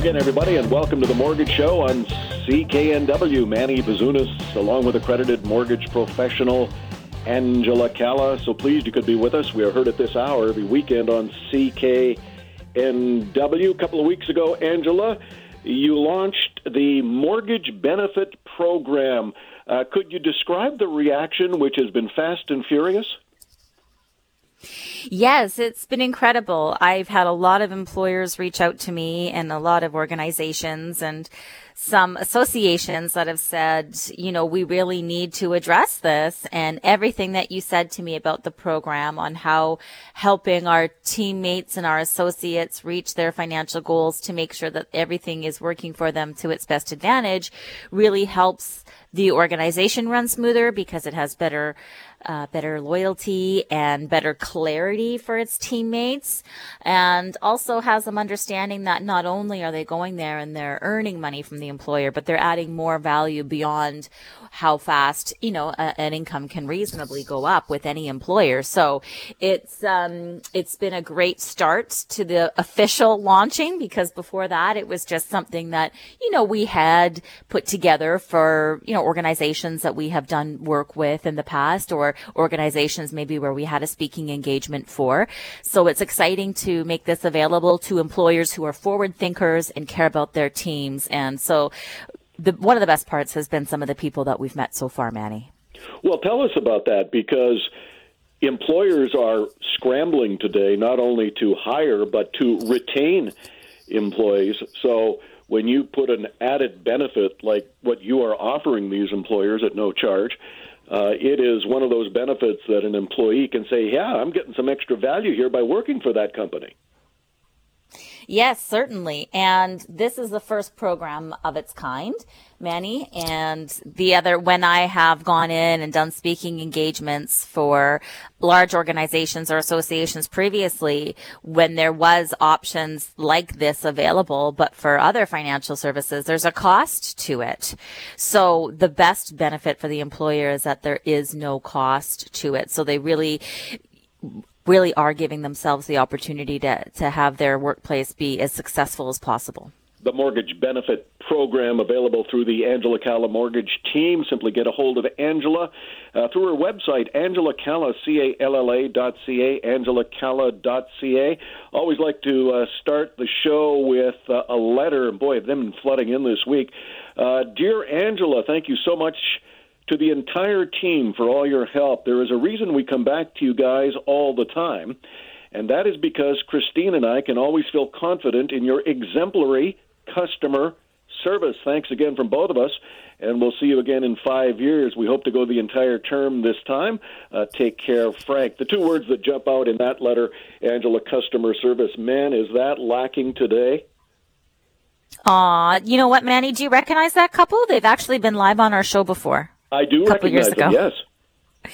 again, everybody, and welcome to the Mortgage Show on CKNW. Manny Bazunas, along with accredited mortgage professional Angela Calla. So pleased you could be with us. We are heard at this hour every weekend on CKNW. A couple of weeks ago, Angela, you launched the Mortgage Benefit Program. Uh, could you describe the reaction, which has been fast and furious? Yes, it's been incredible. I've had a lot of employers reach out to me and a lot of organizations and some associations that have said, you know, we really need to address this and everything that you said to me about the program on how helping our teammates and our associates reach their financial goals to make sure that everything is working for them to its best advantage really helps the organization run smoother because it has better uh, better loyalty and better clarity for its teammates, and also has them understanding that not only are they going there and they're earning money from the employer, but they're adding more value beyond how fast you know a, an income can reasonably go up with any employer. So it's um, it's been a great start to the official launching because before that it was just something that you know we had put together for you know organizations that we have done work with in the past or organizations maybe where we had a speaking engagement for. So it's exciting to make this available to employers who are forward thinkers and care about their teams. And so the, one of the best parts has been some of the people that we've met so far, Manny. Well, tell us about that because employers are scrambling today not only to hire but to retain employees. So when you put an added benefit like what you are offering these employers at no charge, uh, it is one of those benefits that an employee can say, "Yeah, I'm getting some extra value here by working for that company." Yes, certainly. And this is the first program of its kind, Manny. And the other, when I have gone in and done speaking engagements for large organizations or associations previously, when there was options like this available, but for other financial services, there's a cost to it. So the best benefit for the employer is that there is no cost to it. So they really really are giving themselves the opportunity to, to have their workplace be as successful as possible. The mortgage benefit program available through the Angela Calla Mortgage Team. Simply get a hold of Angela uh, through her website, Angela Calla, C-A-L-L-A dot C-A, Angela Calla dot C-A. Always like to uh, start the show with uh, a letter. And Boy, have them flooding in this week. Uh, Dear Angela, thank you so much to the entire team for all your help. There is a reason we come back to you guys all the time, and that is because Christine and I can always feel confident in your exemplary customer service. Thanks again from both of us, and we'll see you again in five years. We hope to go the entire term this time. Uh, take care, Frank. The two words that jump out in that letter, Angela, customer service. Man, is that lacking today? Aw, you know what, Manny? Do you recognize that couple? They've actually been live on our show before. I do a couple years ago. them, yes.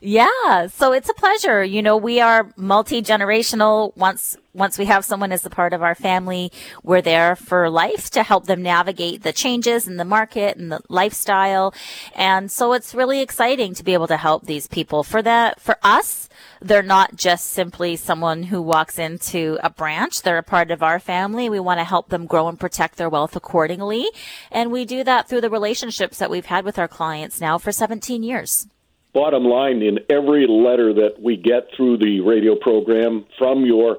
Yeah, so it's a pleasure. You know, we are multi-generational. Once once we have someone as a part of our family, we're there for life to help them navigate the changes in the market and the lifestyle. And so it's really exciting to be able to help these people. For that for us, they're not just simply someone who walks into a branch. They're a part of our family. We want to help them grow and protect their wealth accordingly. And we do that through the relationships that we've had with our clients now for 17 years bottom line in every letter that we get through the radio program from your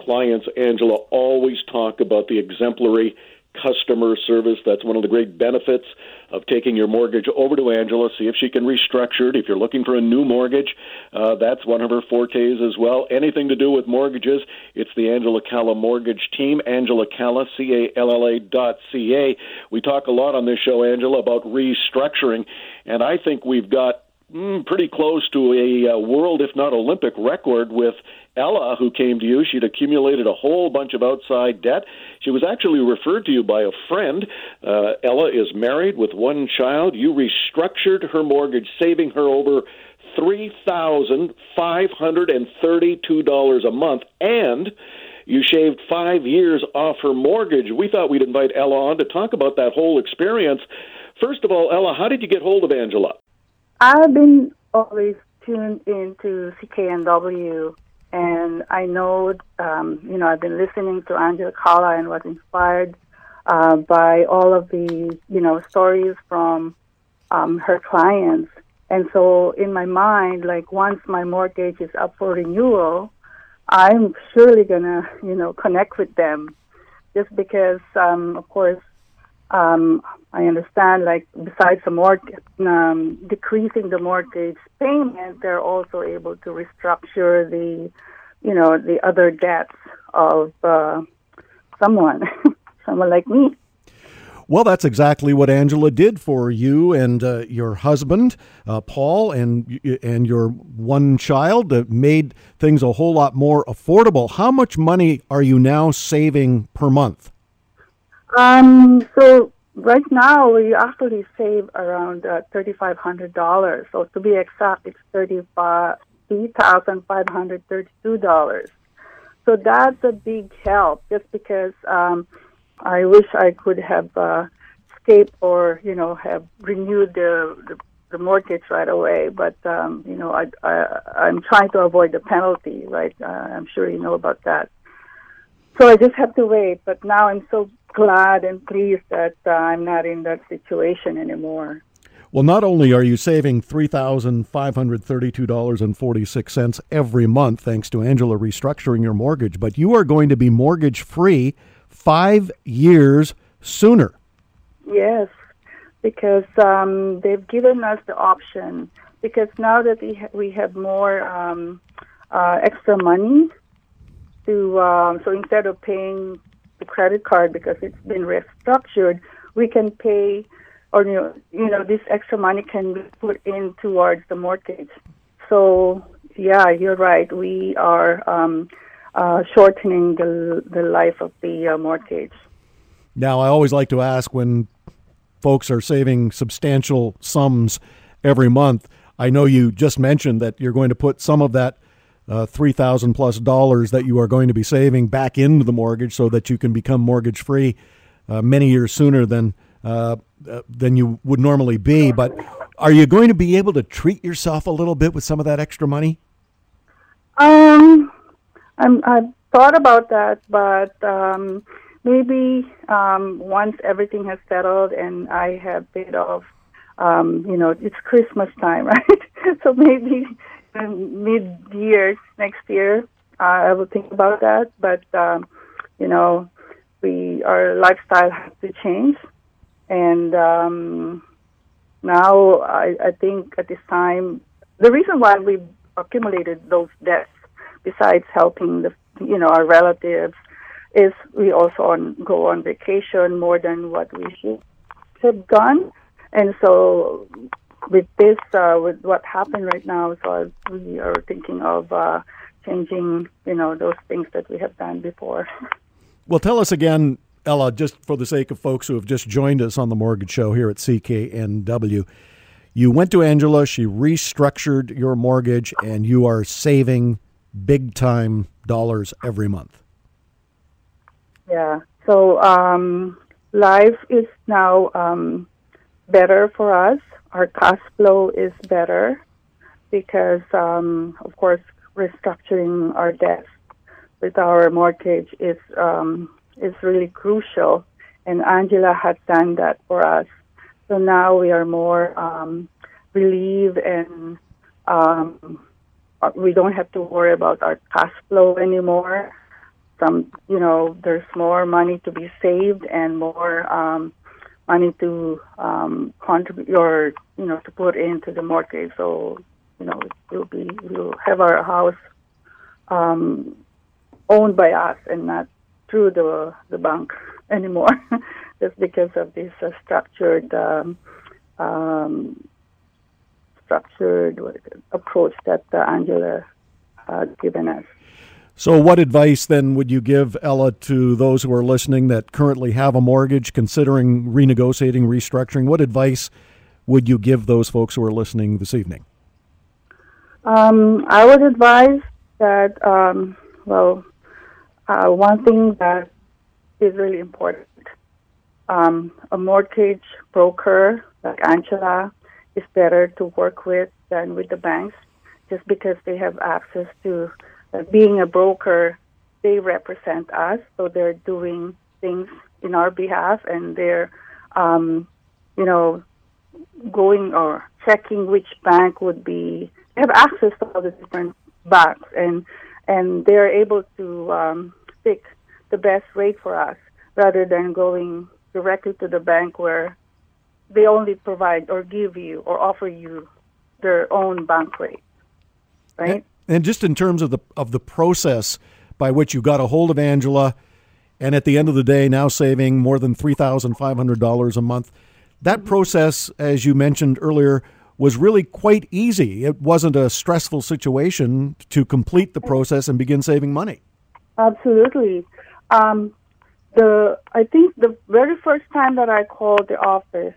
clients, Angela, always talk about the exemplary customer service. That's one of the great benefits of taking your mortgage over to Angela. See if she can restructure it. If you're looking for a new mortgage, uh, that's one of her fortes as well. Anything to do with mortgages, it's the Angela Calla Mortgage Team, Angela Calla, C A L L A dot C A. We talk a lot on this show, Angela, about restructuring, and I think we've got mm, pretty close to a uh, world, if not Olympic record with Ella, who came to you. She'd accumulated a whole bunch of outside debt. She was actually referred to you by a friend. Uh, Ella is married with one child. You restructured her mortgage, saving her over $3,532 a month, and you shaved five years off her mortgage. We thought we'd invite Ella on to talk about that whole experience. First of all, Ella, how did you get hold of Angela? I've been always tuned into CKNW, and I know, um, you know, I've been listening to Angela Calla and was inspired uh, by all of the you know stories from um, her clients. And so in my mind, like once my mortgage is up for renewal, I'm surely gonna you know connect with them, just because um, of course um, I understand like besides the mortgage um, decreasing the mortgage payment, they're also able to restructure the you know the other debts of uh, someone, someone like me. Well, that's exactly what Angela did for you and uh, your husband, uh, Paul, and and your one child. That made things a whole lot more affordable. How much money are you now saving per month? Um. So right now we actually save around uh, thirty five hundred dollars. So to be exact, it's thirty five three thousand five hundred thirty two dollars. So that's a big help, just because. Um, I wish I could have uh, escaped or you know have renewed the, the the mortgage right away. But um, you know, I, I I'm trying to avoid the penalty. Right? Uh, I'm sure you know about that. So I just have to wait. But now I'm so glad and pleased that uh, I'm not in that situation anymore. Well, not only are you saving $3,532.46 every month thanks to Angela restructuring your mortgage, but you are going to be mortgage free five years sooner. Yes, because um, they've given us the option. Because now that we, ha- we have more um, uh, extra money to, um, so instead of paying the credit card because it's been restructured, we can pay, or you know, you know, this extra money can be put in towards the mortgage. So yeah, you're right. We are um, uh, shortening the the life of the uh, mortgage. Now, I always like to ask when folks are saving substantial sums every month. I know you just mentioned that you're going to put some of that uh, three thousand plus dollars that you are going to be saving back into the mortgage so that you can become mortgage free uh, many years sooner than uh, uh than you would normally be. But are you going to be able to treat yourself a little bit with some of that extra money? Um, I'm, I've thought about that, but um, maybe um, once everything has settled and I have paid off, um, you know, it's Christmas time, right? so maybe mid year next year, I will think about that. But um, you know, we our lifestyle has to change, and um, now I, I think at this time, the reason why we accumulated those debts besides helping the you know our relatives is we also on, go on vacation more than what we should have done and so with this uh, with what happened right now so we are thinking of uh, changing you know those things that we have done before well tell us again ella just for the sake of folks who have just joined us on the mortgage show here at cknw you went to angela she restructured your mortgage and you are saving big time dollars every month. Yeah. So um, life is now um, better for us. Our cash flow is better because, um, of course, restructuring our debts with our mortgage is um, is really crucial. And Angela had done that for us. So now we are more um, relieved and um, we don't have to worry about our cash flow anymore. Some, you know, there's more money to be saved and more um, money to um, contribute or you know to put into the mortgage. So, you know, we'll be we'll have our house um, owned by us and not through the the bank anymore, just because of this uh, structured um, um, structured approach that uh, Angela uh, given us. So, what advice then would you give, Ella, to those who are listening that currently have a mortgage, considering renegotiating, restructuring? What advice would you give those folks who are listening this evening? Um, I would advise that, um, well, uh, one thing that is really important um, a mortgage broker like Angela is better to work with than with the banks just because they have access to uh, being a broker they represent us so they're doing things in our behalf, and they're, um, you know, going or checking which bank would be. They have access to all the different banks, and and they're able to um, pick the best rate for us rather than going directly to the bank where they only provide or give you or offer you their own bank rate, right? And, and just in terms of the of the process by which you got a hold of Angela, and at the end of the day, now saving more than three thousand five hundred dollars a month. That process, as you mentioned earlier, was really quite easy. It wasn't a stressful situation to complete the process and begin saving money. Absolutely. Um, the I think the very first time that I called the office,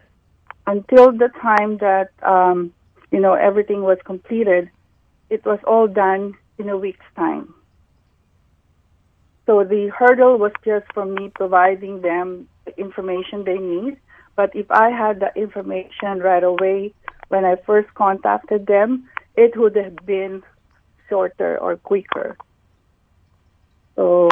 until the time that um, you know everything was completed, it was all done in a week's time. So the hurdle was just for me providing them the information they need. But if I had the information right away when I first contacted them, it would have been shorter or quicker. So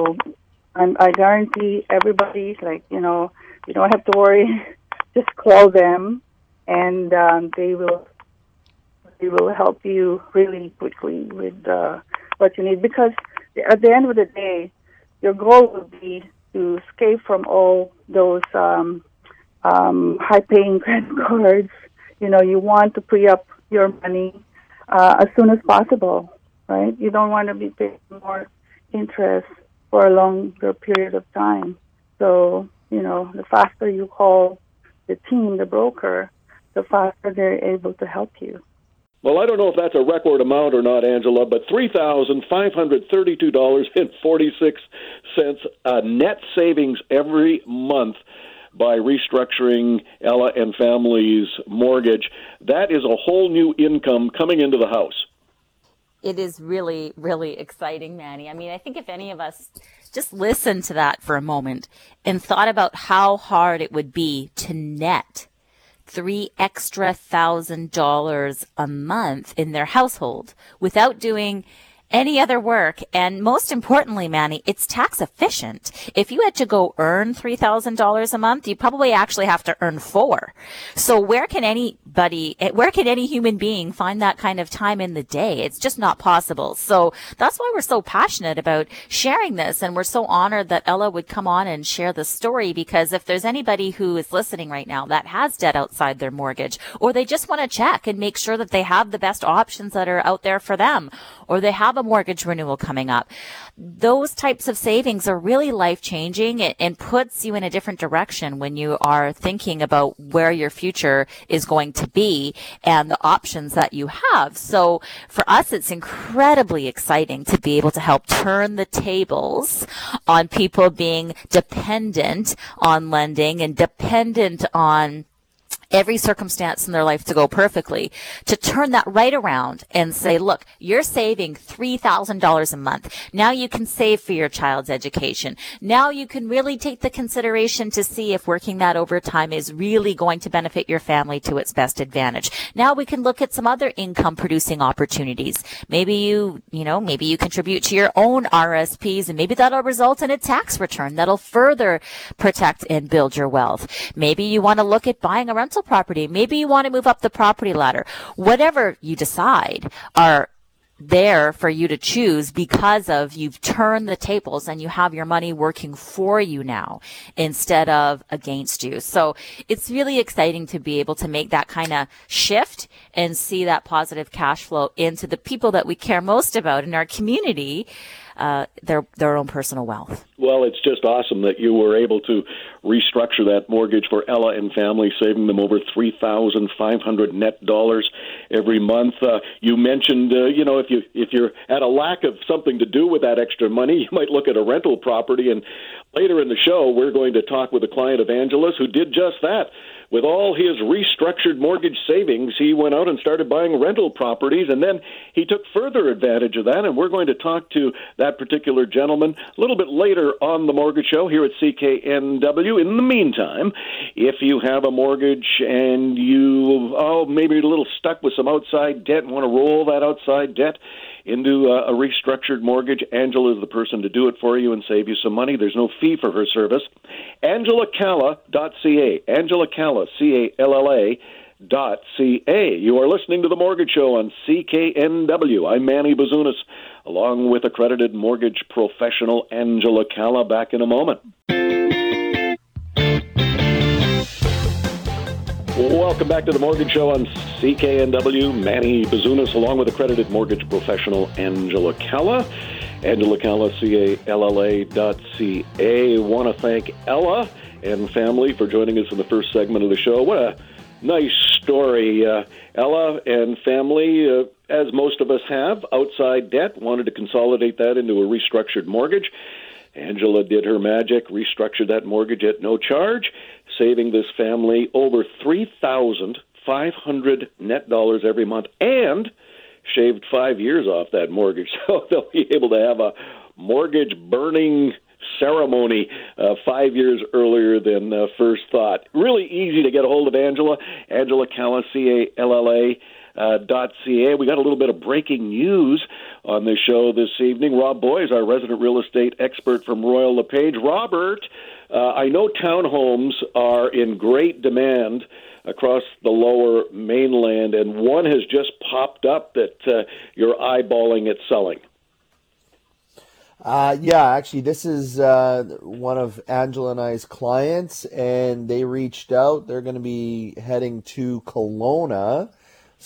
I'm, I guarantee everybody, like, you know, you don't have to worry. Just call them and um, they will they will help you really quickly with uh, what you need because at the end of the day, your goal would be to escape from all those um, um, high-paying credit cards. You know, you want to free up your money uh, as soon as possible, right? You don't want to be paying more interest for a longer period of time. So, you know, the faster you call the team, the broker, the faster they're able to help you. Well, I don't know if that's a record amount or not, Angela, but three thousand five hundred thirty-two dollars and forty-six cents uh, net savings every month by restructuring Ella and family's mortgage. That is a whole new income coming into the house it is really, really exciting, Manny. I mean, I think if any of us just listened to that for a moment and thought about how hard it would be to net three extra thousand dollars a month in their household without doing any other work. And most importantly, Manny, it's tax efficient. If you had to go earn $3,000 a month, you probably actually have to earn four. So where can anybody, where can any human being find that kind of time in the day? It's just not possible. So that's why we're so passionate about sharing this. And we're so honored that Ella would come on and share the story because if there's anybody who is listening right now that has debt outside their mortgage or they just want to check and make sure that they have the best options that are out there for them or they have a mortgage renewal coming up. Those types of savings are really life changing and puts you in a different direction when you are thinking about where your future is going to be and the options that you have. So for us, it's incredibly exciting to be able to help turn the tables on people being dependent on lending and dependent on every circumstance in their life to go perfectly, to turn that right around and say, look, you're saving $3,000 a month. Now you can save for your child's education. Now you can really take the consideration to see if working that overtime is really going to benefit your family to its best advantage. Now we can look at some other income producing opportunities. Maybe you, you know, maybe you contribute to your own RSPs and maybe that'll result in a tax return that'll further protect and build your wealth. Maybe you want to look at buying a rental property. Maybe you want to move up the property ladder. Whatever you decide are there for you to choose because of you've turned the tables and you have your money working for you now instead of against you. So it's really exciting to be able to make that kind of shift and see that positive cash flow into the people that we care most about in our community uh, their their own personal wealth. Well, it's just awesome that you were able to restructure that mortgage for Ella and family, saving them over three thousand five hundred net dollars every month. Uh, you mentioned, uh, you know, if you if you're at a lack of something to do with that extra money, you might look at a rental property. And later in the show, we're going to talk with a client of Angela's who did just that with all his restructured mortgage savings, he went out and started buying rental properties, and then he took further advantage of that. And we're going to talk to that particular gentleman a little bit later on the Mortgage Show here at CKNW. In the meantime, if you have a mortgage and you, oh, maybe you're a little stuck with some outside debt and want to roll that outside debt, into a, a restructured mortgage, Angela is the person to do it for you and save you some money. There's no fee for her service. AngelaCalla.ca. Angela Calla, C A L L A. Dot ca. You are listening to the Mortgage Show on CKNW. I'm Manny Bazunas, along with accredited mortgage professional Angela Calla. Back in a moment. Welcome back to the Mortgage Show on CKNW. Manny Bazunas, along with accredited mortgage professional Angela Calla. Angela Calla, C-A-L-L-A dot C-A. Want to thank Ella and family for joining us in the first segment of the show. What a nice story. Uh, Ella and family, uh, as most of us have, outside debt, wanted to consolidate that into a restructured mortgage. Angela did her magic, restructured that mortgage at no charge, saving this family over three thousand five hundred net dollars every month, and shaved five years off that mortgage. So they'll be able to have a mortgage burning ceremony uh, five years earlier than uh, first thought. Really easy to get a hold of Angela. Angela Calla, C A L L A. Uh, .ca. We got a little bit of breaking news on the show this evening. Rob Boies is our resident real estate expert from Royal LePage. Robert, uh, I know townhomes are in great demand across the lower mainland, and one has just popped up that uh, you're eyeballing it selling. Uh, yeah, actually, this is uh, one of Angela and I's clients, and they reached out. They're going to be heading to Kelowna.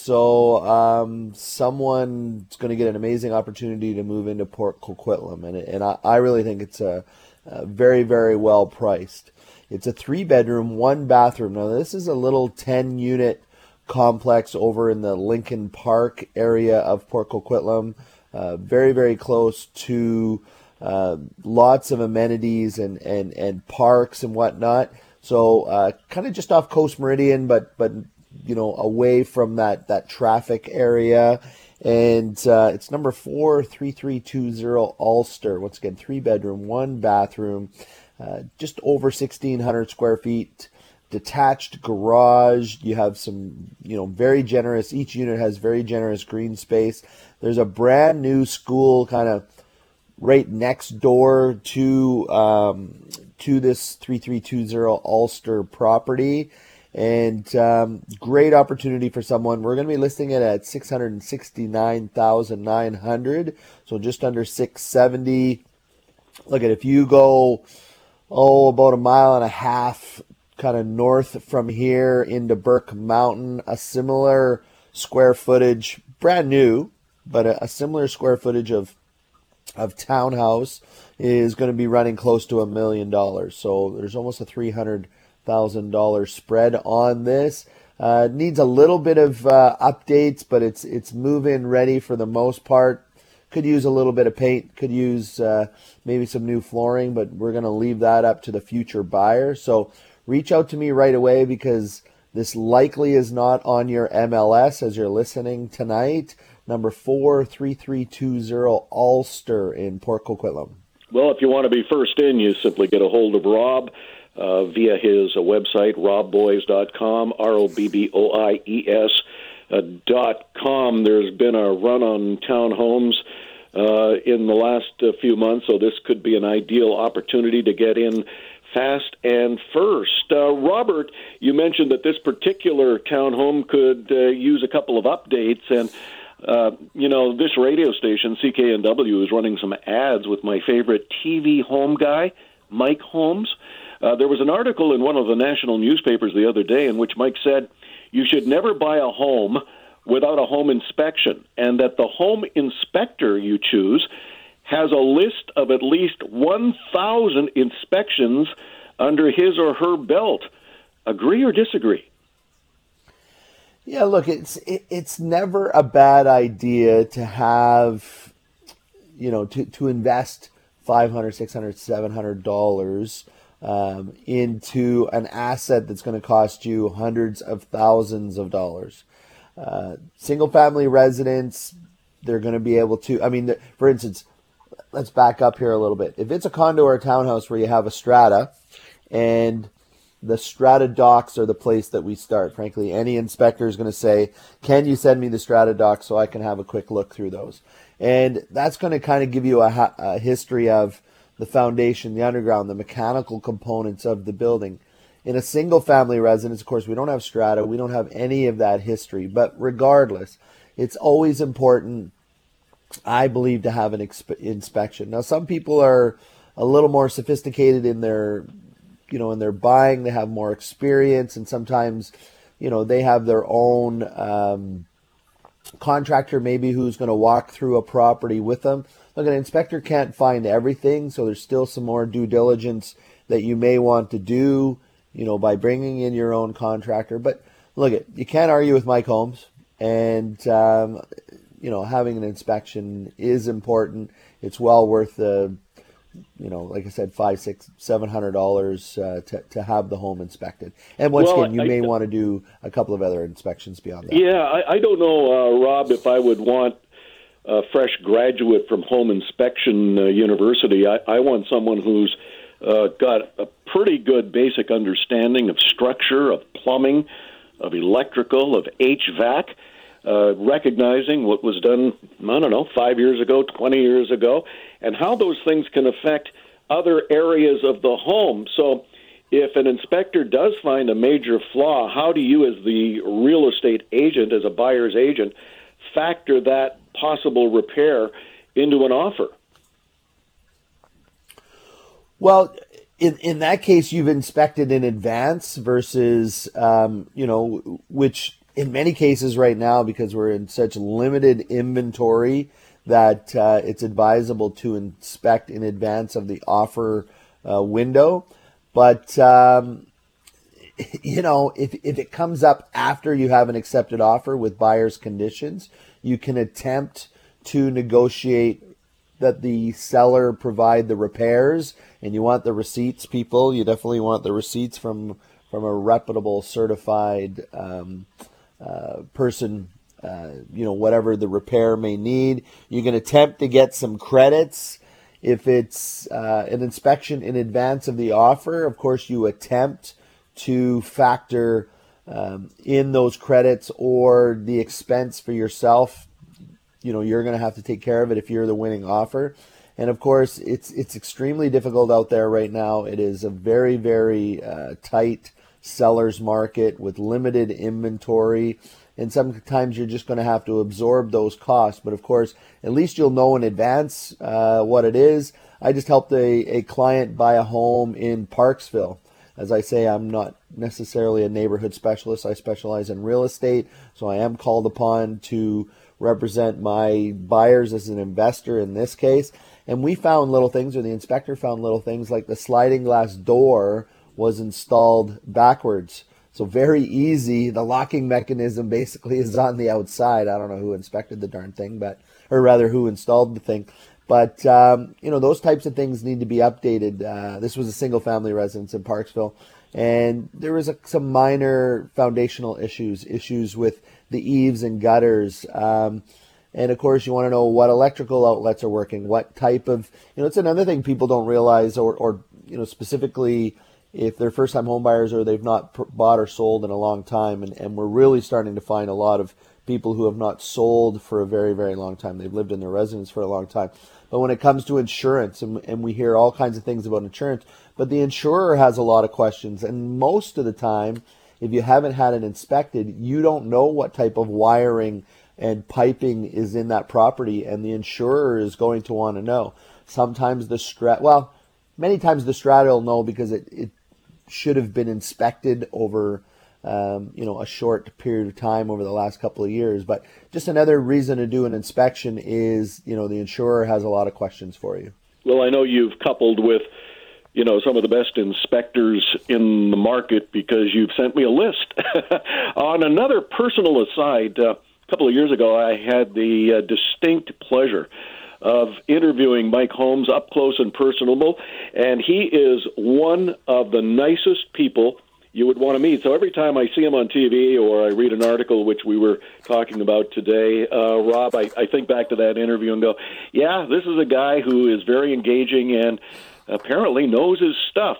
So um, someone's going to get an amazing opportunity to move into Port Coquitlam, and, and I, I really think it's a, a very, very well priced. It's a three bedroom, one bathroom. Now, this is a little 10 unit complex over in the Lincoln Park area of Port Coquitlam. Uh, very, very close to uh, lots of amenities and, and, and parks and whatnot. So uh, kind of just off Coast Meridian, but but you know away from that that traffic area. And uh, it's number four three three two zero Ulster. Once again, three bedroom, one bathroom, uh, just over sixteen hundred square feet detached garage. You have some, you know, very generous. Each unit has very generous green space. There's a brand new school kind of right next door to um, to this 3320 Ulster property. And um, great opportunity for someone. We're going to be listing it at 669,900, so just under 670. Look at if you go oh about a mile and a half kind of north from here into Burke Mountain, a similar square footage, brand new, but a, a similar square footage of of townhouse is going to be running close to a million dollars. So there's almost a three hundred thousand dollar spread on this. Uh, needs a little bit of uh, updates, but it's it's move-in ready for the most part. Could use a little bit of paint. Could use uh, maybe some new flooring, but we're going to leave that up to the future buyer. So reach out to me right away because this likely is not on your MLS as you're listening tonight. Number four three three two zero Ulster in Port Coquitlam. Well, if you want to be first in, you simply get a hold of Rob uh, via his uh, website, robboies.com, R O B B O I E S uh, dot com. There's been a run on townhomes uh, in the last uh, few months, so this could be an ideal opportunity to get in fast and first. Uh, Robert, you mentioned that this particular townhome could uh, use a couple of updates, and uh, you know this radio station CKNW is running some ads with my favorite TV home guy, Mike Holmes. Uh, Uh, there was an article in one of the national newspapers the other day in which Mike said you should never buy a home without a home inspection, and that the home inspector you choose has a list of at least 1,000 inspections under his or her belt. Agree or disagree? Yeah, look, it's it, it's never a bad idea to have, you know, to, to invest 500 600 700 dollars um, into an asset that's going to cost you hundreds of thousands of dollars. Uh, single family residents, they're going to be able to. I mean, for instance, let's back up here a little bit. If it's a condo or a townhouse where you have a strata, and the strata docs are the place that we start. Frankly, any inspector is going to say, "Can you send me the strata docs so I can have a quick look through those?" And that's going to kind of give you a, a history of the foundation, the underground, the mechanical components of the building. In a single family residence, of course, we don't have strata, we don't have any of that history. But regardless, it's always important, I believe, to have an exp- inspection. Now, some people are a little more sophisticated in their, you know, in their buying. They have more experience, and sometimes, you know, they have their own um, contractor maybe who's going to walk through a property with them. Look, an inspector can't find everything, so there's still some more due diligence that you may want to do, you know, by bringing in your own contractor. But look, it you can't argue with Mike Holmes, and um, you know, having an inspection is important. It's well worth the you know, like I said, five, six, seven hundred dollars uh, to to have the home inspected. And once well, again, you I, may I, want to do a couple of other inspections beyond that. Yeah, I, I don't know, uh, Rob, if I would want a fresh graduate from Home Inspection uh, University. I, I want someone who's uh, got a pretty good basic understanding of structure, of plumbing, of electrical, of HVAC. Uh, recognizing what was done, I don't know, five years ago, 20 years ago, and how those things can affect other areas of the home. So, if an inspector does find a major flaw, how do you, as the real estate agent, as a buyer's agent, factor that possible repair into an offer? Well, in in that case, you've inspected in advance versus, um, you know, which in many cases right now, because we're in such limited inventory, that uh, it's advisable to inspect in advance of the offer uh, window. But um, you know, if if it comes up after you have an accepted offer with buyer's conditions, you can attempt to negotiate that the seller provide the repairs, and you want the receipts. People, you definitely want the receipts from from a reputable, certified. Um, uh, person, uh, you know, whatever the repair may need. You can attempt to get some credits. If it's uh, an inspection in advance of the offer, of course, you attempt to factor um, in those credits or the expense for yourself. You know, you're going to have to take care of it if you're the winning offer. And of course, it's it's extremely difficult out there right now. It is a very very uh, tight seller's market with limited inventory. And sometimes you're just going to have to absorb those costs. But of course, at least you'll know in advance uh, what it is. I just helped a, a client buy a home in Parksville. As I say, I'm not necessarily a neighborhood specialist. I specialize in real estate, so I am called upon to represent my buyers as an investor in this case. And we found little things, or the inspector found little things like the sliding glass door was installed backwards. So very easy. The locking mechanism basically is on the outside. I don't know who inspected the darn thing, but or rather who installed the thing. But um, you know those types of things need to be updated. Uh, this was a single family residence in Parksville, and there was a, some minor foundational issues, issues with the eaves and gutters. Um, and of course, you want to know what electrical outlets are working, what type of, you know, it's another thing people don't realize, or, or you know, specifically if they're first time homebuyers or they've not bought or sold in a long time. And, and we're really starting to find a lot of people who have not sold for a very, very long time. They've lived in their residence for a long time. But when it comes to insurance, and, and we hear all kinds of things about insurance, but the insurer has a lot of questions. And most of the time, if you haven't had it inspected, you don't know what type of wiring and piping is in that property, and the insurer is going to want to know. Sometimes the strat, well, many times the strata will know because it, it should have been inspected over um, you know a short period of time over the last couple of years. But just another reason to do an inspection is you know the insurer has a lot of questions for you. Well, I know you've coupled with you know some of the best inspectors in the market because you've sent me a list. On another personal aside, uh, a couple of years ago, I had the uh, distinct pleasure of interviewing Mike Holmes up close and personable, and he is one of the nicest people you would want to meet. So every time I see him on TV or I read an article, which we were talking about today, uh, Rob, I, I think back to that interview and go, yeah, this is a guy who is very engaging and apparently knows his stuff.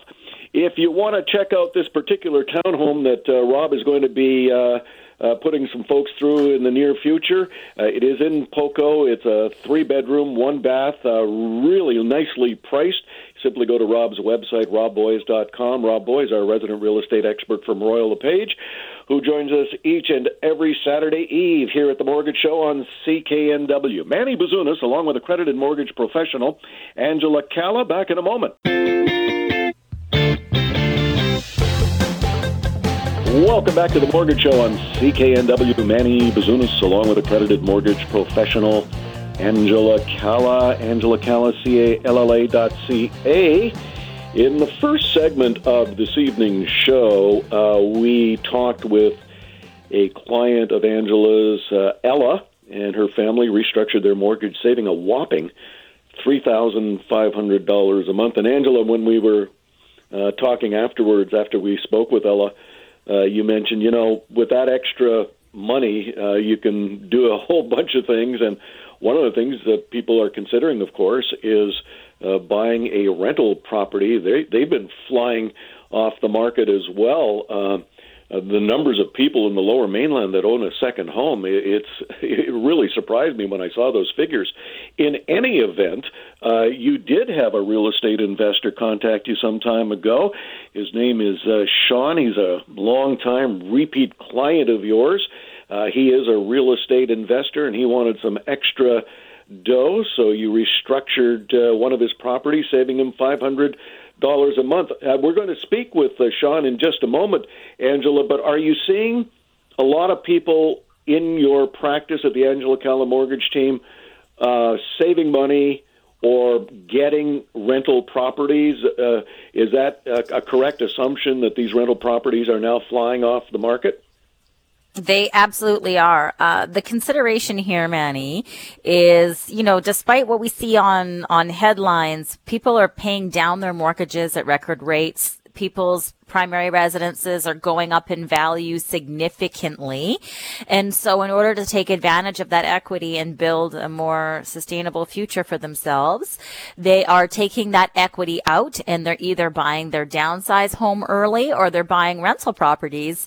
If you want to check out this particular townhome that uh, Rob is going to be uh, uh, putting some folks through in the near future. Uh, it is in Poco. It's a three bedroom, one bath, uh, really nicely priced. Simply go to Rob's website, robboies.com. Rob Boies, our resident real estate expert from Royal LePage, who joins us each and every Saturday Eve here at the Mortgage Show on CKNW. Manny Bazunas, along with accredited mortgage professional Angela Calla, back in a moment. Welcome back to the Mortgage Show on CKNW. Manny Bazunas, along with accredited mortgage professional Angela Calla, Angela Calla, C-A-L-L-A dot C-A. In the first segment of this evening's show, uh, we talked with a client of Angela's, uh, Ella, and her family restructured their mortgage, saving a whopping $3,500 a month. And Angela, when we were uh, talking afterwards, after we spoke with Ella, uh, you mentioned, you know, with that extra money, uh, you can do a whole bunch of things. And one of the things that people are considering, of course, is uh, buying a rental property. They they've been flying off the market as well. Uh, uh, the numbers of people in the lower mainland that own a second home, it, it's it really surprised me when I saw those figures. In any event, uh, you did have a real estate investor contact you some time ago. His name is uh, Sean. He's a long-time repeat client of yours. Uh, he is a real estate investor, and he wanted some extra dough, so you restructured uh, one of his properties, saving him five hundred dollars a month. Uh, we're going to speak with uh, Sean in just a moment, Angela. But are you seeing a lot of people in your practice at the Angela Calla Mortgage Team uh, saving money? Or getting rental properties. Uh, is that a, a correct assumption that these rental properties are now flying off the market? They absolutely are. Uh, the consideration here, Manny, is you know, despite what we see on on headlines, people are paying down their mortgages at record rates. People's primary residences are going up in value significantly. And so in order to take advantage of that equity and build a more sustainable future for themselves, they are taking that equity out and they're either buying their downsize home early or they're buying rental properties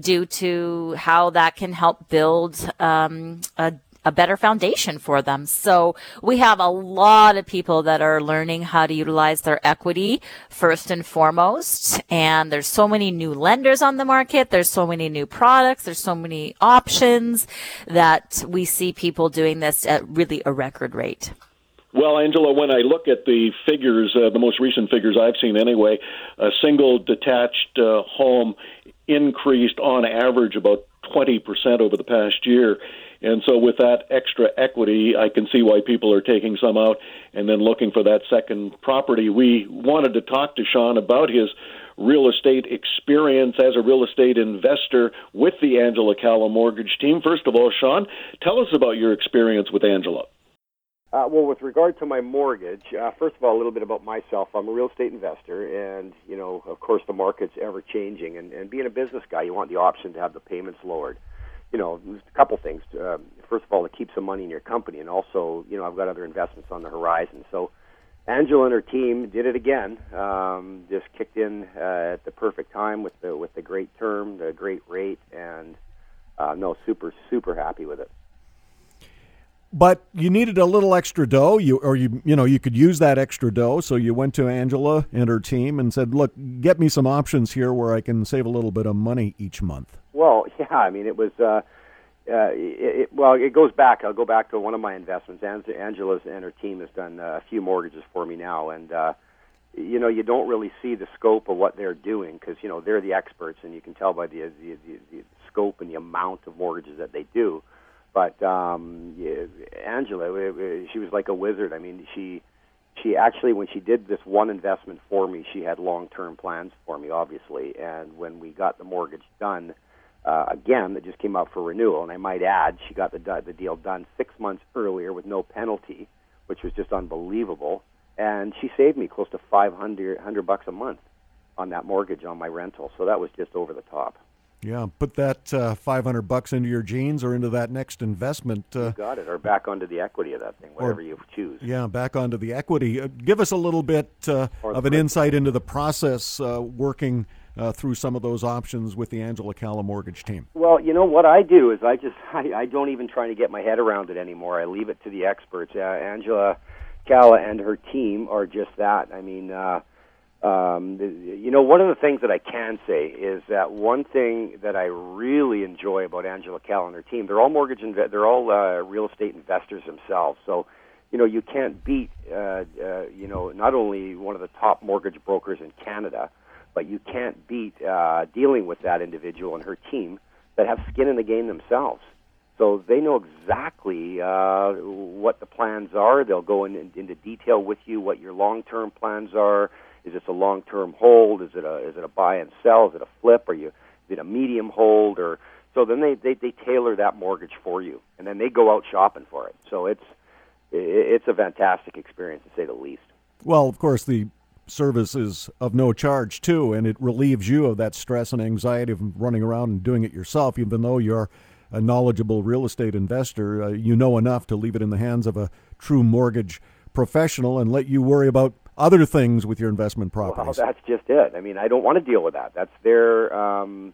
due to how that can help build um, a a better foundation for them. So we have a lot of people that are learning how to utilize their equity first and foremost. And there's so many new lenders on the market. There's so many new products. There's so many options that we see people doing this at really a record rate. Well, Angela, when I look at the figures, uh, the most recent figures I've seen anyway, a single detached uh, home increased on average about 20% over the past year. And so, with that extra equity, I can see why people are taking some out and then looking for that second property. We wanted to talk to Sean about his real estate experience as a real estate investor with the Angela Calla mortgage team. First of all, Sean, tell us about your experience with Angela. Uh, well, with regard to my mortgage, uh, first of all, a little bit about myself. I'm a real estate investor, and you know, of course, the market's ever changing. And, and being a business guy, you want the option to have the payments lowered you know, a couple things. Uh, first of all, to keep some money in your company, and also, you know, I've got other investments on the horizon. So, Angela and her team did it again. Um, just kicked in uh, at the perfect time with the with the great term, the great rate, and uh, no, super super happy with it. But you needed a little extra dough, you or you you know you could use that extra dough. So you went to Angela and her team and said, "Look, get me some options here where I can save a little bit of money each month." Well, yeah, I mean, it was. Uh, uh, it, it, well, it goes back. I'll go back to one of my investments. Angela's and her team has done uh, a few mortgages for me now, and uh, you know, you don't really see the scope of what they're doing because you know they're the experts, and you can tell by the, the the the scope and the amount of mortgages that they do. But um, yeah, Angela, she was like a wizard. I mean, she she actually when she did this one investment for me, she had long term plans for me, obviously, and when we got the mortgage done uh, again that just came up for renewal. And I might add, she got the the deal done six months earlier with no penalty, which was just unbelievable. And she saved me close to five hundred hundred bucks a month on that mortgage on my rental. So that was just over the top. Yeah, put that uh, five hundred bucks into your jeans or into that next investment. Uh, you got it, or back onto the equity of that thing, whatever or, you choose. Yeah, back onto the equity. Uh, give us a little bit uh, of an insight into the process uh, working uh, through some of those options with the Angela Calla mortgage team? Well, you know what I do is I just I, I don't even try to get my head around it anymore. I leave it to the experts. Uh, Angela Calla and her team are just that. I mean, uh, um, you know, one of the things that I can say is that one thing that I really enjoy about Angela Calla and her team, they're all mortgage inve- they're all uh, real estate investors themselves. So, you know, you can't beat, uh, uh, you know, not only one of the top mortgage brokers in Canada, but you can't beat uh, dealing with that individual and her team that have skin in the game themselves. So they know exactly uh, what the plans are. They'll go in, in, into detail with you what your long-term plans are is it a long-term hold? Is it a is it a buy and sell? Is it a flip? Are you is it a medium hold? Or so then they, they they tailor that mortgage for you, and then they go out shopping for it. So it's it's a fantastic experience to say the least. Well, of course, the service is of no charge too, and it relieves you of that stress and anxiety of running around and doing it yourself. Even though you're a knowledgeable real estate investor, uh, you know enough to leave it in the hands of a true mortgage professional and let you worry about other things with your investment properties. Well, that's just it. I mean, I don't want to deal with that. That's their, um,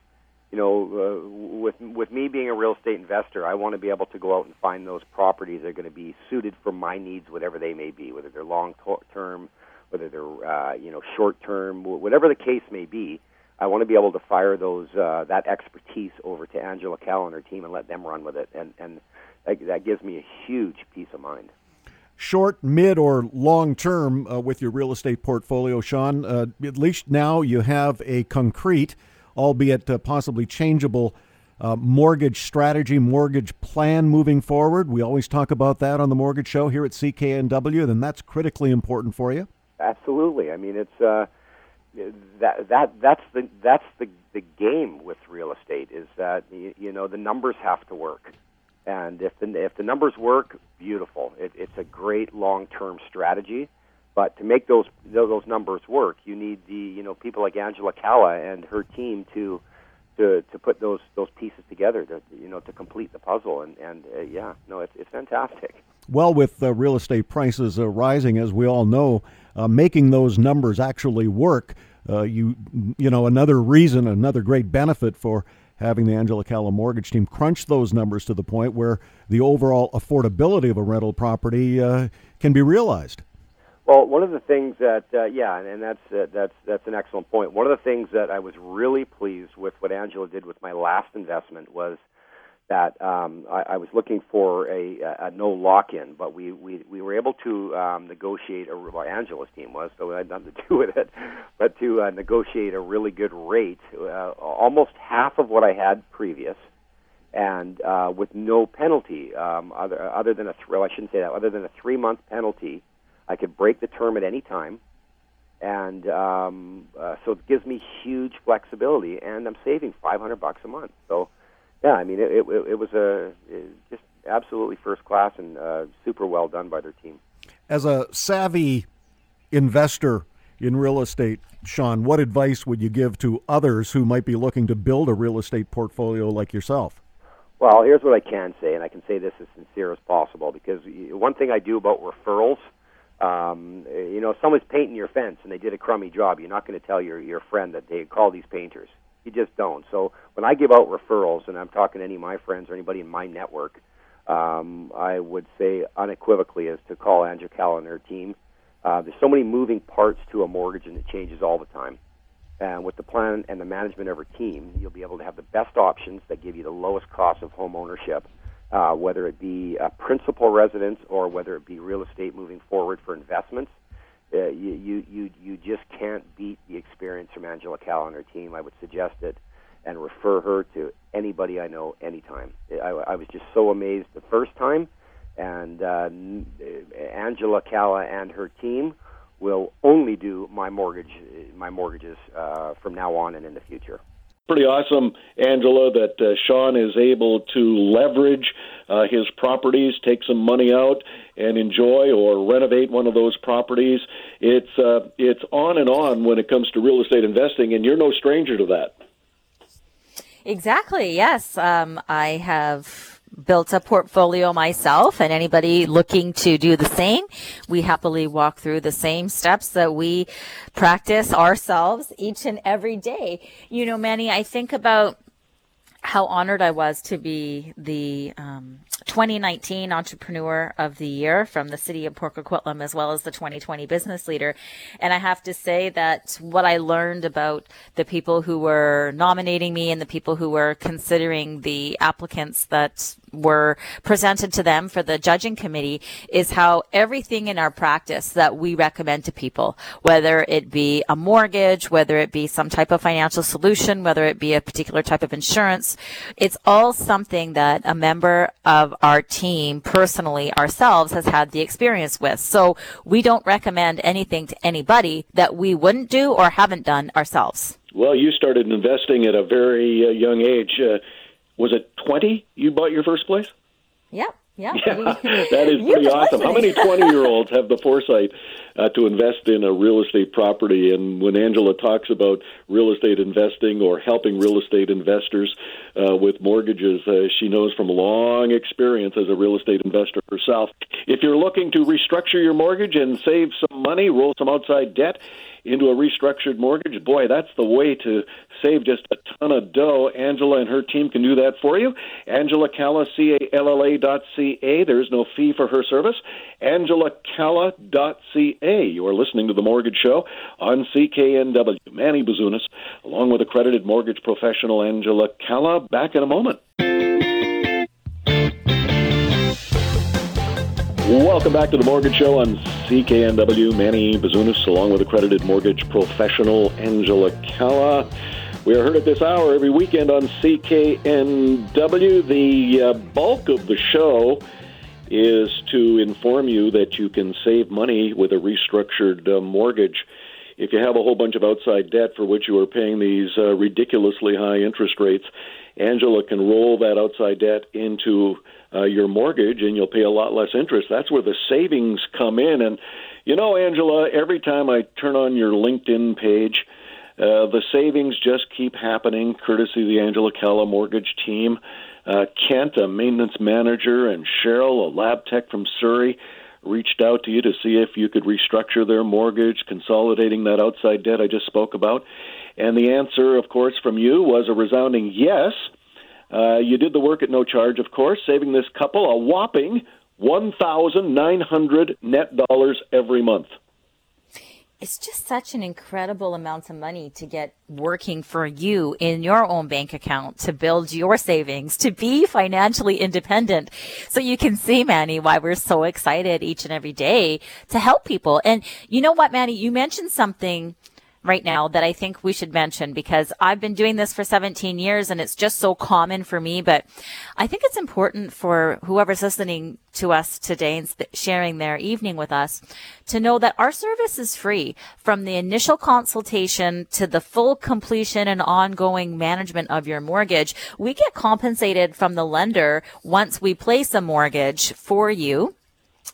you know, uh, with with me being a real estate investor, I want to be able to go out and find those properties that are going to be suited for my needs, whatever they may be, whether they're long term, whether they're uh, you know short term, whatever the case may be. I want to be able to fire those uh, that expertise over to Angela Calla and her team and let them run with it, and and that, gives me a huge peace of mind short, mid, or long term uh, with your real estate portfolio, Sean? Uh, at least now you have a concrete, albeit uh, possibly changeable, uh, mortgage strategy, mortgage plan moving forward. We always talk about that on the Mortgage Show here at CKNW, and that's critically important for you. Absolutely. I mean, it's uh, that that that's the that's the the game with real estate is that you, you know the numbers have to work and if the if the numbers work, beautiful. It, it's a great long term strategy. But to make those those numbers work, you need the you know people like Angela Calla and her team to to to put those those pieces together to you know to complete the puzzle. And and uh, yeah, no, it's it's fantastic. Well, with uh, real estate prices uh, rising, as we all know, uh, making those numbers actually work, uh, you you know another reason, another great benefit for having the Angela Calla mortgage team crunch those numbers to the point where the overall affordability of a rental property uh, can be realized. Well, one of the things that uh, yeah, and, that's uh, that's that's an excellent point. One of the things that I was really pleased with what Angela did with my last investment was that um, I, I was looking for a, a no lock-in, but we, we, we were able to um, negotiate, a, well, Angela's team was, so I had nothing to do with it, but to uh, negotiate a really good rate, uh, almost half of what I had previous, and uh, with no penalty, um, other, other than a, th- well, I shouldn't say that, other than a three-month penalty, I could break the term at any time, and um, uh, so it gives me huge flexibility, and I'm saving 500 bucks a month. So yeah, I mean, it, it, it was a it just absolutely first class and uh, super well done by their team. As a savvy investor in real estate, Sean, what advice would you give to others who might be looking to build a real estate portfolio like yourself? Well, here's what I can say, and I can say this as sincere as possible because one thing I do about referrals, um, you know, if someone's painting your fence and they did a crummy job, you're not going to tell your your friend that they call these painters. You just don't. So when I give out referrals, and I'm talking to any of my friends or anybody in my network, um, I would say unequivocally is to call Angela Calla and her team. Uh, there's so many moving parts to a mortgage, and it changes all the time. And with the plan and the management of her team, you'll be able to have the best options that give you the lowest cost of home ownership, uh, whether it be a principal residence or whether it be real estate moving forward for investments uh, you, you you you just can't beat the experience from Angela Calla and her team. I would suggest it and refer her to anybody I know anytime. I, I was just so amazed the first time, and uh, Angela Calla and her team will only do my mortgage my mortgages uh, from now on and in the future pretty awesome, Angela, that uh, Sean is able to leverage uh, his properties, take some money out, and enjoy or renovate one of those properties. It's uh, it's on and on when it comes to real estate investing, and you're no stranger to that. Exactly. Yes, um, I have built a portfolio myself and anybody looking to do the same, we happily walk through the same steps that we practice ourselves each and every day. You know, Manny, I think about how honored I was to be the um, 2019 Entrepreneur of the Year from the city of Port Coquitlam, as well as the 2020 Business Leader. And I have to say that what I learned about the people who were nominating me and the people who were considering the applicants that were presented to them for the judging committee is how everything in our practice that we recommend to people, whether it be a mortgage, whether it be some type of financial solution, whether it be a particular type of insurance, it's all something that a member of our team personally ourselves has had the experience with. So we don't recommend anything to anybody that we wouldn't do or haven't done ourselves. Well, you started investing at a very uh, young age. Uh, was it 20 you bought your first place? Yep. Yeah, yeah that is pretty awesome. How many 20 year olds have the foresight uh, to invest in a real estate property? And when Angela talks about real estate investing or helping real estate investors uh, with mortgages, uh, she knows from long experience as a real estate investor herself. If you're looking to restructure your mortgage and save some money, roll some outside debt, into a restructured mortgage, boy, that's the way to save just a ton of dough. Angela and her team can do that for you. Angela Calla, C-A-L-L-A dot C-A. There is no fee for her service. Angela Calla dot C-A. You are listening to The Mortgage Show on CKNW. Manny Bazunas, along with accredited mortgage professional Angela Calla. Back in a moment. Welcome back to the Mortgage Show on CKNW. Manny Bazunas, along with accredited mortgage professional Angela Calla. We are heard at this hour every weekend on CKNW. The uh, bulk of the show is to inform you that you can save money with a restructured uh, mortgage. If you have a whole bunch of outside debt for which you are paying these uh, ridiculously high interest rates, Angela can roll that outside debt into uh, your mortgage and you'll pay a lot less interest. That's where the savings come in. And, you know, Angela, every time I turn on your LinkedIn page, uh, the savings just keep happening, courtesy of the Angela Calla mortgage team. Uh, Kent, a maintenance manager, and Cheryl, a lab tech from Surrey, reached out to you to see if you could restructure their mortgage, consolidating that outside debt I just spoke about. And the answer, of course, from you was a resounding yes. Uh, you did the work at no charge, of course, saving this couple a whopping 1,900 net dollars every month. It's just such an incredible amount of money to get working for you in your own bank account to build your savings, to be financially independent. So you can see, Manny, why we're so excited each and every day to help people. And you know what, Manny, you mentioned something right now that I think we should mention because I've been doing this for 17 years and it's just so common for me. But I think it's important for whoever's listening to us today and sharing their evening with us to know that our service is free from the initial consultation to the full completion and ongoing management of your mortgage. We get compensated from the lender once we place a mortgage for you.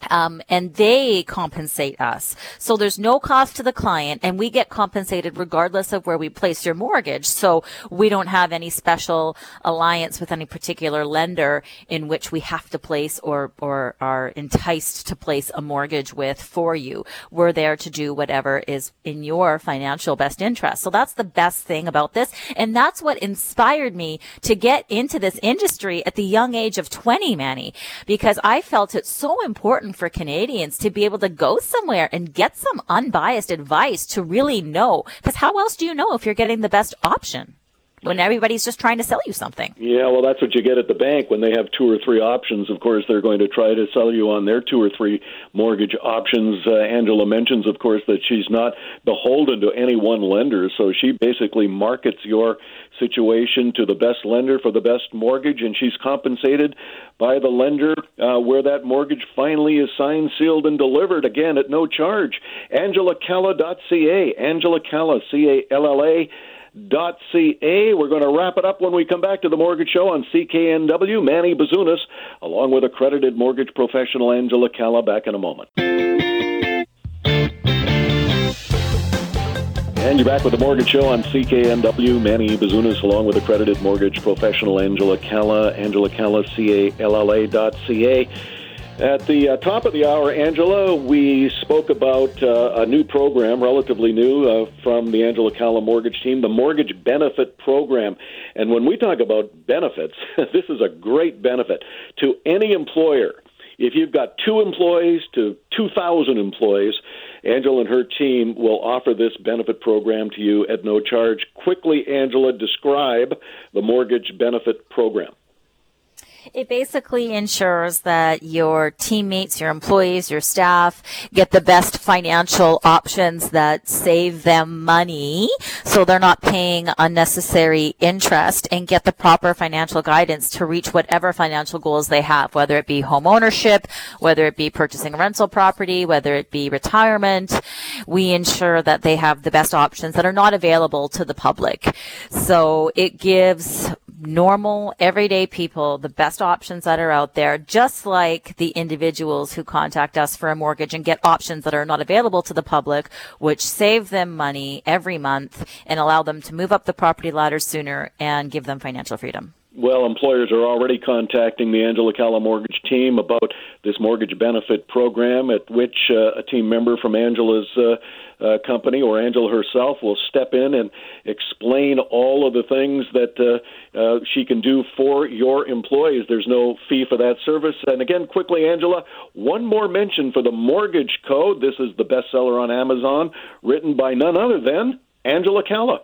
Um, and they compensate us. So there's no cost to the client and we get compensated regardless of where we place your mortgage. So we don't have any special alliance with any particular lender in which we have to place or, or are enticed to place a mortgage with for you. We're there to do whatever is in your financial best interest. So that's the best thing about this. And that's what inspired me to get into this industry at the young age of 20, Manny, because I felt it so important important for Canadians to be able to go somewhere and get some unbiased advice to really know. Because how else do you know if you're getting the best option? When everybody's just trying to sell you something. Yeah, well, that's what you get at the bank when they have two or three options. Of course, they're going to try to sell you on their two or three mortgage options. Uh, Angela mentions, of course, that she's not beholden to any one lender, so she basically markets your situation to the best lender for the best mortgage, and she's compensated by the lender uh, where that mortgage finally is signed, sealed, and delivered, again, at no charge. AngelaCalla.ca, Angela Calla, C-A-L-L-A, ca. We're going to wrap it up when we come back to the Mortgage Show on CKNW. Manny Bazunas, along with accredited mortgage professional Angela Calla, back in a moment. And you're back with the Mortgage Show on CKNW. Manny Bazunas, along with accredited mortgage professional Angela Calla, Angela Calla, C-A-L-L-A dot C-A. At the uh, top of the hour, Angela, we spoke about uh, a new program, relatively new, uh, from the Angela Calla mortgage team, the Mortgage Benefit Program. And when we talk about benefits, this is a great benefit to any employer. If you've got two employees to 2,000 employees, Angela and her team will offer this benefit program to you at no charge. Quickly, Angela, describe the mortgage benefit program. It basically ensures that your teammates, your employees, your staff get the best financial options that save them money so they're not paying unnecessary interest and get the proper financial guidance to reach whatever financial goals they have, whether it be home ownership, whether it be purchasing rental property, whether it be retirement. We ensure that they have the best options that are not available to the public. So it gives normal, everyday people the best options that are out there, just like the individuals who contact us for a mortgage and get options that are not available to the public, which save them money every month and allow them to move up the property ladder sooner and give them financial freedom. Well, employers are already contacting the Angela Calla mortgage team about this mortgage benefit program, at which uh, a team member from Angela's uh, uh, company or Angela herself will step in and explain all of the things that uh, uh, she can do for your employees. There's no fee for that service. And again, quickly, Angela, one more mention for the mortgage code. This is the bestseller on Amazon, written by none other than Angela Calla.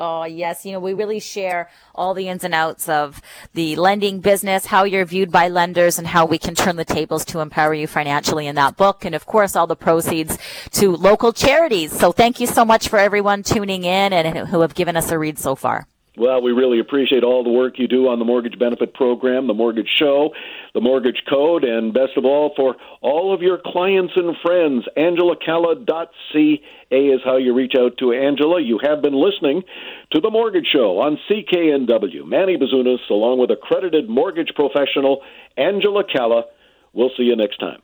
Oh, yes. You know, we really share all the ins and outs of the lending business, how you're viewed by lenders, and how we can turn the tables to empower you financially in that book. And of course, all the proceeds to local charities. So thank you so much for everyone tuning in and who have given us a read so far. Well, we really appreciate all the work you do on the Mortgage Benefit Program, the Mortgage Show, the Mortgage Code, and best of all, for all of your clients and friends, angelacalla.ca is how you reach out to Angela. You have been listening to the Mortgage Show on CKNW. Manny Bazunas, along with accredited mortgage professional Angela Calla. We'll see you next time.